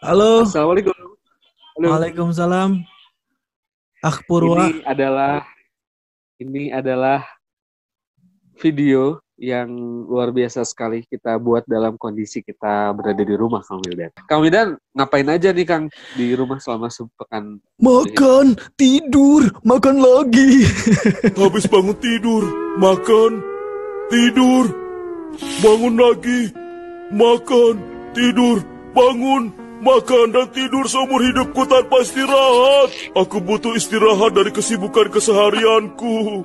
Halo. Assalamualaikum. Halo. Waalaikumsalam. Ah Purwa. Ini adalah ini adalah video yang luar biasa sekali kita buat dalam kondisi kita berada di rumah Kang Wildan. Kang Wildan ngapain aja nih Kang di rumah selama sepekan? Makan, tidur, makan lagi. Habis bangun tidur, makan, tidur, bangun lagi, makan, tidur, bangun, makan dan tidur seumur hidupku tanpa istirahat. Aku butuh istirahat dari kesibukan keseharianku.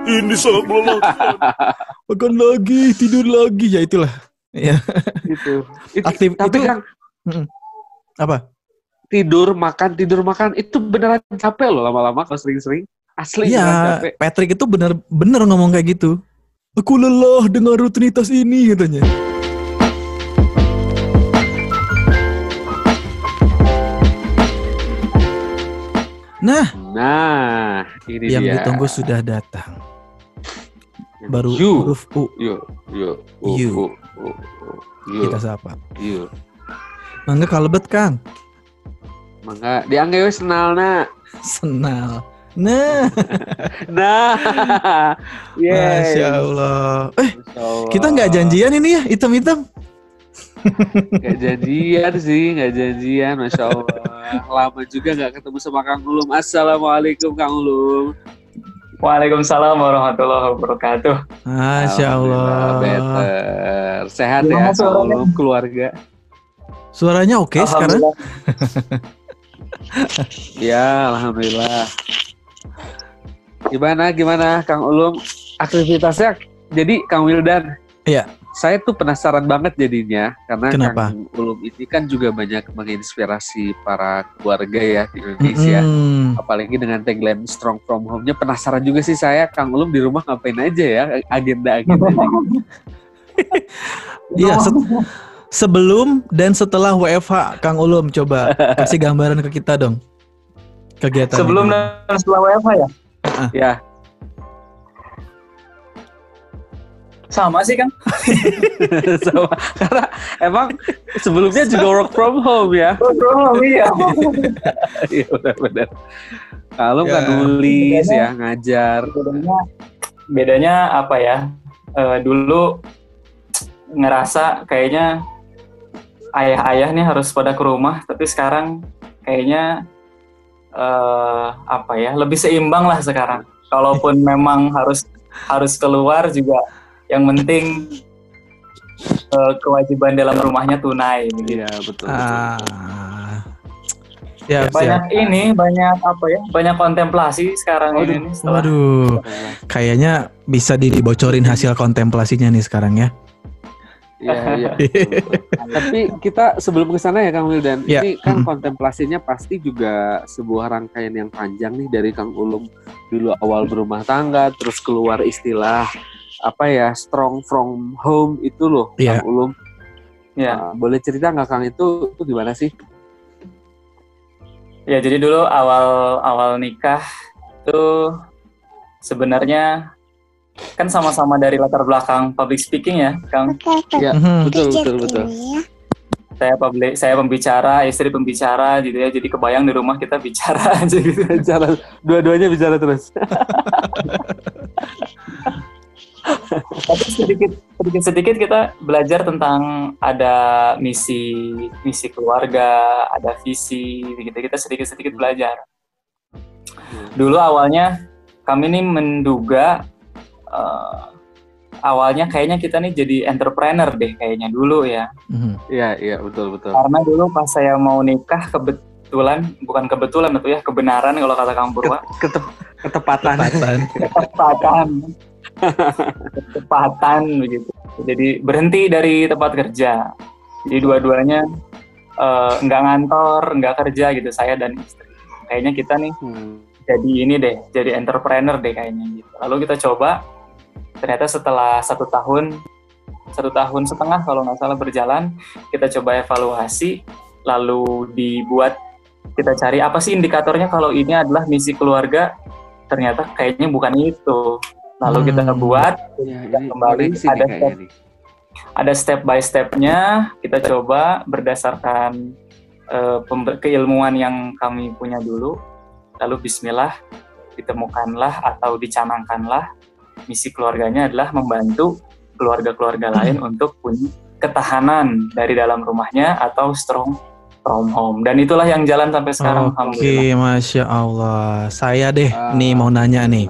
Ini sangat melelahkan. makan lagi, tidur lagi. Ya itulah. Ya. Itu. Itu- Aktif- tapi itu- Kang Apa? tidur makan tidur makan itu beneran capek loh lama-lama kalau sering-sering. Asli Iya, capek. Patrick itu benar-benar ngomong kayak gitu. Aku lelah dengan rutinitas ini katanya. Nah, Nah, ini yang dia. ditunggu sudah datang. Baru You. huruf U Yuk, yuk, u, You. u, u, u, kita sapa. yuk. Mangga kalebet Kang. Mangga diangge we senalna. Senal. Nah, Nah, yeay. Masya Allah. Eh, Masya Allah. kita nggak janjian ini ya, hitam-hitam. Nggak janjian sih, nggak janjian, masya Allah. Lama juga nggak ketemu sama Kang Ulum. Assalamualaikum Kang Ulum. Waalaikumsalam warahmatullahi wabarakatuh. Masya Alhamdulillah, Allah. Better. Sehat ya Kang suaranya? Ulum, keluarga. Suaranya oke sekarang? Alhamdulillah. Ya, alhamdulillah. Gimana, gimana Kang Ulum? Aktivitasnya jadi Kang Wildan. Iya. Saya tuh penasaran banget jadinya karena Kenapa? Kang Ulum ini kan juga banyak menginspirasi para keluarga ya di Indonesia. Mm-mm. Apalagi dengan tagline Strong From Home-nya penasaran juga sih saya Kang Ulum di rumah ngapain aja ya agenda-agendanya. Iya, se- sebelum dan setelah WFH, Kang Ulum coba kasih gambaran ke kita dong. Kegiatan Sebelum ini. dan setelah WFH ya? ya, Sama sih kan? sama. karena emang sebelumnya juga work from home ya. Bro, iya. Iya benar-benar. Kalau Ya. nggak nulis ya ngajar. bedanya, bedanya apa ya? Eh, dulu ngerasa kayaknya ayah-ayah nih harus pada ke rumah, tapi sekarang kayaknya eh apa ya? Lebih seimbang lah sekarang. Kalaupun memang harus harus keluar juga yang penting eh, kewajiban dalam rumahnya tunai begitu. Iya betul. betul. Ah. Siap, siap. banyak ini banyak apa ya banyak kontemplasi sekarang Waduh, ini setelah Waduh, kayaknya bisa dibocorin hasil kontemplasinya nih sekarang ya. Iya iya. Tapi kita sebelum ke sana ya Kang Wildan, Ya. ini kan Mm. kontemplasinya pasti juga sebuah rangkaian yang panjang nih dari Kang Ulum dulu awal berumah tangga, terus keluar istilah apa ya strong from home itu loh Iya. Kang Ulum. ya Nah, boleh cerita nggak Kang itu itu gimana sih? ya jadi dulu awal awal nikah tuh sebenarnya kan sama-sama dari latar belakang public speaking ya kang Ya Mhm. betul betul betul. saya public saya pembicara istri pembicara gitu ya jadi kebayang di rumah kita bicara aja gitu Bicara dua-duanya bicara terus. tapi sedikit sedikit sedikit kita belajar tentang ada misi misi keluarga ada visi gitu kita sedikit sedikit belajar dulu awalnya kami ini menduga eh, awalnya kayaknya kita nih jadi entrepreneur deh kayaknya dulu ya Mhm. Iya iya betul betul. karena dulu pas saya mau nikah kebetulan bukan kebetulan itu ya kebenaran kalau kata Kang Purwa Ketep- ketepatan. Tatan. ketepatan ketepatan begitu. Jadi berhenti dari tempat kerja. Jadi dua-duanya eh, nggak ngantor nggak kerja gitu saya dan istri. Kayaknya kita nih Hmm. jadi ini deh jadi entrepreneur deh kayaknya gitu. Lalu kita coba ternyata setelah satu tahun satu tahun setengah kalau nggak salah berjalan kita coba evaluasi lalu dibuat kita cari apa sih indikatornya kalau ini adalah misi keluarga ternyata kayaknya bukan itu lalu kita Hmm. buat Ya, Dan ini kembali sih ada kayaknya nih. ada step by stepnya kita coba berdasarkan pembe- keilmuan yang kami punya dulu lalu Bismillah ditemukanlah atau dicanangkanlah misi keluarganya adalah membantu keluarga-keluarga lain untuk punya ketahanan dari dalam rumahnya atau strong from home dan itulah yang jalan sampai sekarang Oke, alhamdulillah. masya Allah. Saya deh Ah. nih mau nanya nih.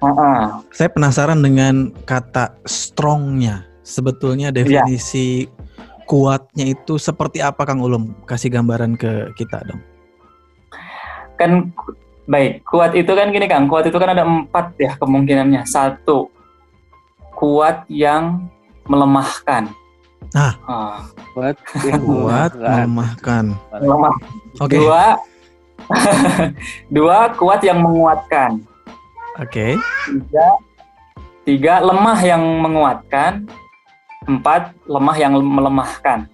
Bang. Ah, Saya penasaran dengan kata strongnya. Sebetulnya Iya. definisi kuatnya itu seperti apa Kang Ulum? Kasih gambaran ke kita dong. kan baik kuat itu kan gini kang kuat itu kan ada empat ya kemungkinannya satu kuat yang melemahkan Ah. Ah, Kuat, yang Kuat, melemahkan. melemahkan. melemah Oke, dua dua kuat yang menguatkan oke. tiga tiga lemah yang menguatkan empat lemah yang melemahkan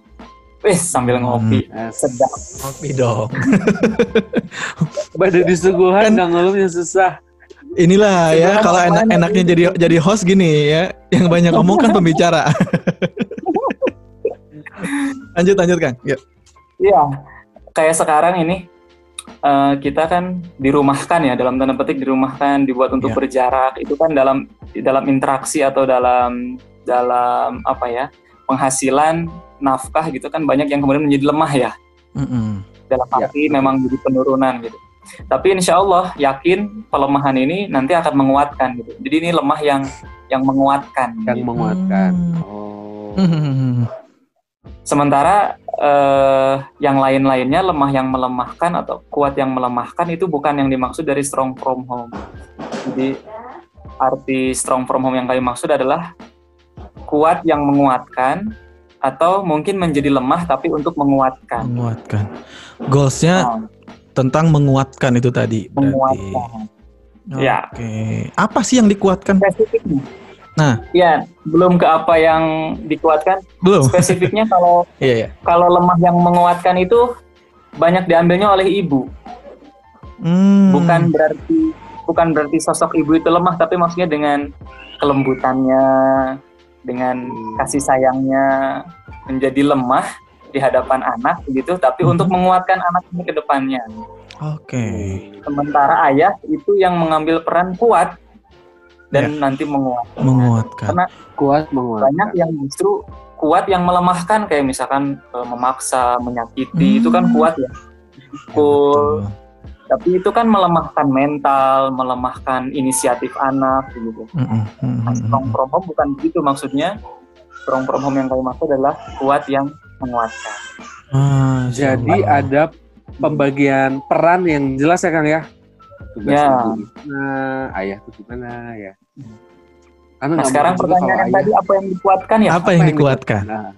Wih, sambil ngopi As- sedap Kopi dong. Pada disuguhan Kan- yang susah. Inilah ya Sebenarnya kalau enak enaknya jadi jadi host gini ya, yang banyak ngomong kan pembicara. lanjut lanjut Kang. Yuk. Iya, kayak sekarang ini eh, kita kan dirumahkan ya dalam tanda petik dirumahkan dibuat untuk Iya. berjarak itu kan dalam dalam interaksi atau dalam dalam apa ya penghasilan nafkah gitu kan banyak yang kemudian menjadi lemah ya Mm-mm. dalam Ya, arti memang jadi penurunan gitu. Tapi insya Allah yakin pelemahan ini nanti akan menguatkan gitu. Jadi ini lemah yang yang menguatkan. Yang gitu. menguatkan. Hmm. Oh. Hmm. Sementara eh, yang lain-lainnya lemah yang melemahkan atau kuat yang melemahkan itu bukan yang dimaksud dari strong from home. Jadi arti strong from home yang kami maksud adalah kuat yang menguatkan atau mungkin menjadi lemah tapi untuk menguatkan. Menguatkan. Goalsnya Nah, tentang menguatkan itu tadi. Berarti. menguatkan. Ya. Oke. Apa sih yang dikuatkan? Spesifiknya. Nah. ya belum ke apa yang dikuatkan. Belum. Spesifiknya kalau Iya ya. kalau lemah yang menguatkan itu banyak diambilnya oleh ibu. Hmm. bukan berarti bukan berarti sosok ibu itu lemah tapi maksudnya dengan kelembutannya dengan kasih sayangnya menjadi lemah di hadapan anak begitu tapi Mhm. untuk menguatkan anak ini ke depannya Oke. sementara ayah itu yang mengambil peran kuat dan nanti menguat Menguatkan. Karena Kuat menguatkan. banyak yang justru kuat yang melemahkan kayak misalkan eh, memaksa menyakiti itu kan Hmm. kuat ya Pukul, tapi itu kan melemahkan mental, melemahkan inisiatif anak gitu. Mm-mm, mm-mm, Nah, strong from home bukan begitu maksudnya. Strong from home yang kami maksud adalah kuat yang menguatkan. Ah, Jadi ada pembagian peran yang jelas ya Kang ya. Tugas Ya. gimana, ayah tuh gimana ya. Karena Nah, sekarang pertanyaan yang ayah- tadi apa yang dikuatkan ya? apa yang dikuatkan? Nah,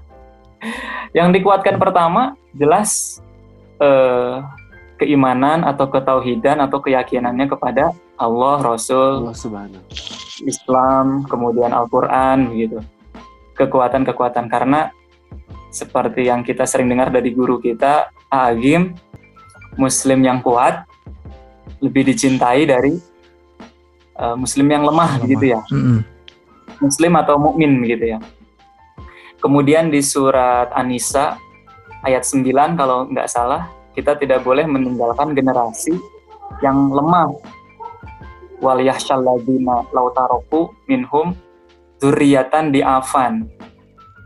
Yang dikuatkan pertama jelas eh, keimanan atau ketauhidan atau keyakinannya kepada Allah, Rasul, Allah subhanahu. Islam, kemudian Al-Quran gitu. Kekuatan-kekuatan karena seperti yang kita sering dengar dari guru kita, Agim, Muslim yang kuat lebih dicintai dari uh, Muslim yang lemah, Lemah. gitu ya. Mm-mm. Muslim atau mukmin gitu ya. Kemudian di surat An-Nisa ayat 9 kalau nggak salah, kita tidak boleh meninggalkan generasi yang lemah. Wal yahsyal law taraku minhum dzurriyyatan di'afan.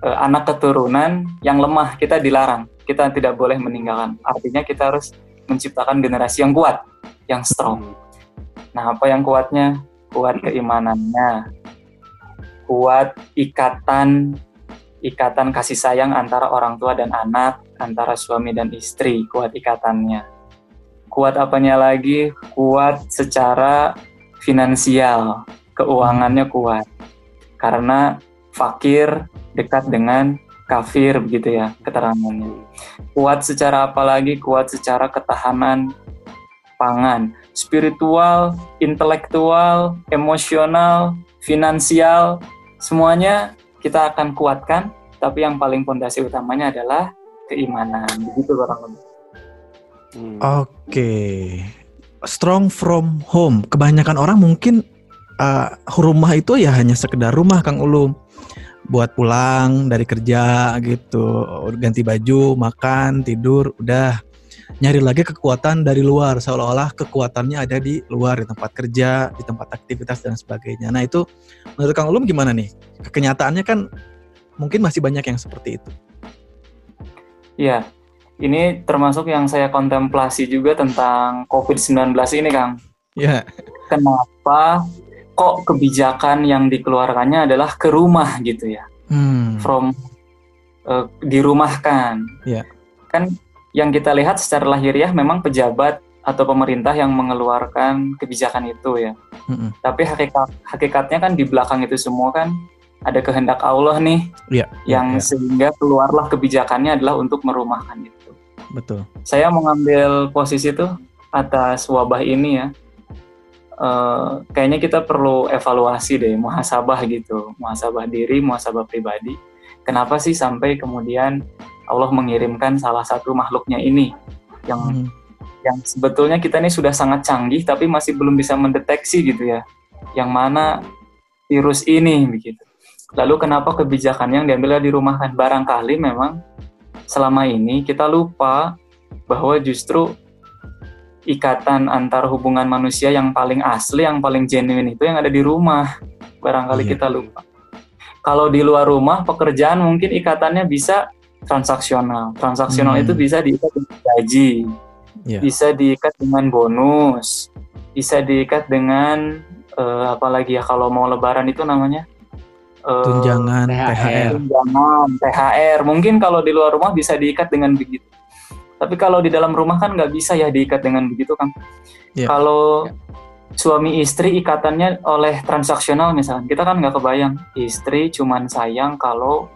Eh, anak keturunan yang lemah kita dilarang. Kita tidak boleh meninggalkan. Artinya kita harus menciptakan generasi yang kuat, yang strong. Nah, apa yang kuatnya? Kuat keimanannya, kuat ikatan ikatan kasih sayang antara orang tua dan anak, antara suami dan istri, kuat ikatannya. Kuat apanya lagi? Kuat secara finansial, keuangannya kuat. Karena fakir dekat dengan kafir begitu ya keterangannya. Kuat secara apa lagi? Kuat secara ketahanan pangan, spiritual, intelektual, emosional, finansial, semuanya kita akan kuatkan, tapi yang paling pondasi utamanya adalah keimanan. Begitu kurang lebih. Hmm. Oke. Strong from home. Kebanyakan orang mungkin uh, rumah itu ya hanya sekedar rumah Kang Ulum. buat pulang dari kerja gitu, ganti baju, makan, tidur, udah nyari lagi kekuatan dari luar seolah-olah kekuatannya ada di luar di tempat kerja, di tempat aktivitas dan sebagainya. Nah, itu menurut Kang Ulum gimana nih? Kenyataannya kan mungkin masih banyak yang seperti itu. Iya. Ini termasuk yang saya kontemplasi juga tentang COVID-19 ini, Kang. Iya. Kenapa kok kebijakan yang dikeluarkannya adalah ke rumah gitu ya Hmm. from uh, dirumahkan Iya. kan yang kita lihat secara lahiriah memang pejabat atau pemerintah yang mengeluarkan kebijakan itu ya Mm-mm. tapi hakikat hakikatnya kan di belakang itu semua kan ada kehendak Allah nih Iya. yang iya, sehingga keluarlah kebijakannya adalah untuk merumahkan itu betul. saya mengambil posisi itu atas wabah ini ya. Eh, kayaknya kita perlu evaluasi deh, muhasabah gitu, muhasabah diri, muhasabah pribadi. Kenapa sih sampai kemudian Allah mengirimkan salah satu makhluknya ini yang Hmm. yang sebetulnya kita ini sudah sangat canggih tapi masih belum bisa mendeteksi gitu ya, yang mana virus ini begitu. Lalu kenapa kebijakan yang diambil dirumahkan? Barangkali memang selama ini kita lupa bahwa justru ikatan antar hubungan manusia yang paling asli, yang paling genuine itu yang ada di rumah. Barangkali Iya. kita lupa. Kalau di luar rumah, pekerjaan mungkin ikatannya bisa transaksional. Transaksional Hmm. itu bisa diikat dengan gaji, Iya. bisa diikat dengan bonus, bisa diikat dengan eh, apa lagi ya kalau mau lebaran itu namanya Eh, Tunjangan THR. THR. tunjangan, THR. Mungkin kalau di luar rumah bisa diikat dengan begitu. Tapi kalau di dalam rumah kan nggak bisa ya diikat dengan begitu kan. Iya. Kalau suami istri ikatannya oleh transaksional misalnya, kita kan nggak kebayang istri cuman sayang kalau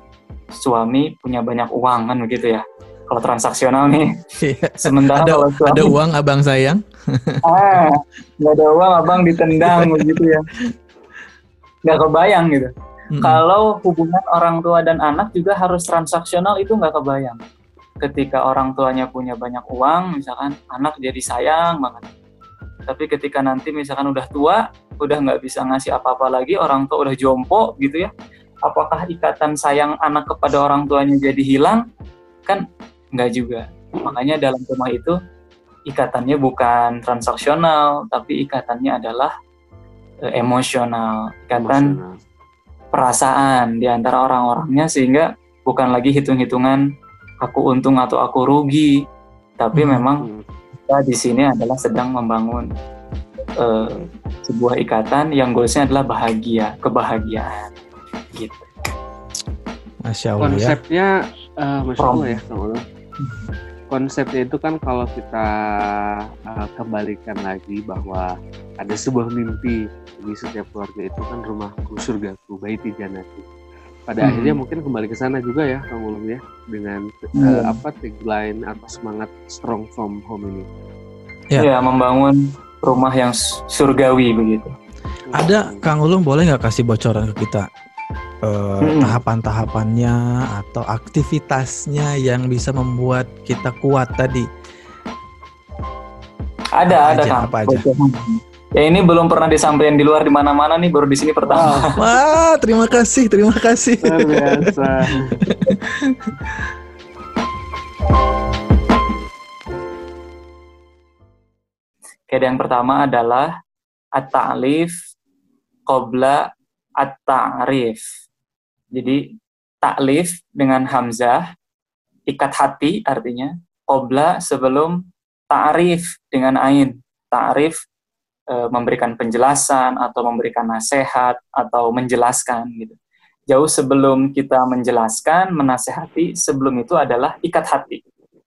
suami punya banyak uang kan begitu ya. Kalau transaksional nih, Iya. sementara Ada- kalau suami Ada uang abang sayang. ah, nggak ada uang abang ditendang begitu ya. Nggak kebayang gitu. Mm-mm. Kalau hubungan orang tua dan anak juga harus transaksional itu nggak kebayang. Ketika orang tuanya punya banyak uang, misalkan anak jadi sayang banget. Tapi ketika nanti misalkan udah tua, udah nggak bisa ngasih apa-apa lagi, orang tua udah jompo gitu ya. Apakah ikatan sayang anak kepada orang tuanya jadi hilang? Kan nggak juga. Makanya dalam rumah itu ikatannya bukan transaksional, tapi ikatannya adalah eh, emosional. Ikatan Emosional. perasaan di antara orang-orangnya sehingga bukan lagi hitung-hitungan aku untung atau aku rugi, tapi Hmm. memang Hmm. Kita di sini adalah sedang membangun eh, sebuah ikatan yang goalsnya adalah bahagia, kebahagiaan, gitu. Masya Allah ya. Konsepnya, eh, masya Prom. Allah ya. Konsepnya itu kan kalau kita eh, kembalikan lagi bahwa ada sebuah mimpi di setiap keluarga itu kan rumahku, surgaku, baiti janati. Pada Hmm. akhirnya mungkin kembali ke sana juga ya, Kang Ulum ya, dengan eh, Hmm. apa tagline atau semangat strong from home ini. Ya. Ya, membangun rumah yang surgawi begitu. Ada Kang Ulum boleh nggak kasih bocoran ke kita Eh, Mm-mm. tahapan-tahapannya atau aktivitasnya yang bisa membuat kita kuat tadi? Apa Ada, ada aja, Kang. apa aja? Ya ini belum pernah disampaikan di luar di mana-mana nih, baru di sini pertama. Wah, terima kasih, terima kasih. Luar biasa. Yang pertama adalah at-ta'lif qabla at-ta'rif. Jadi ta'lif dengan hamzah, ikat hati artinya, qabla sebelum ta'rif dengan ain. Ta'rif e, memberikan penjelasan atau memberikan nasihat atau menjelaskan gitu. Jauh sebelum kita menjelaskan, menasehati, sebelum itu adalah ikat hati.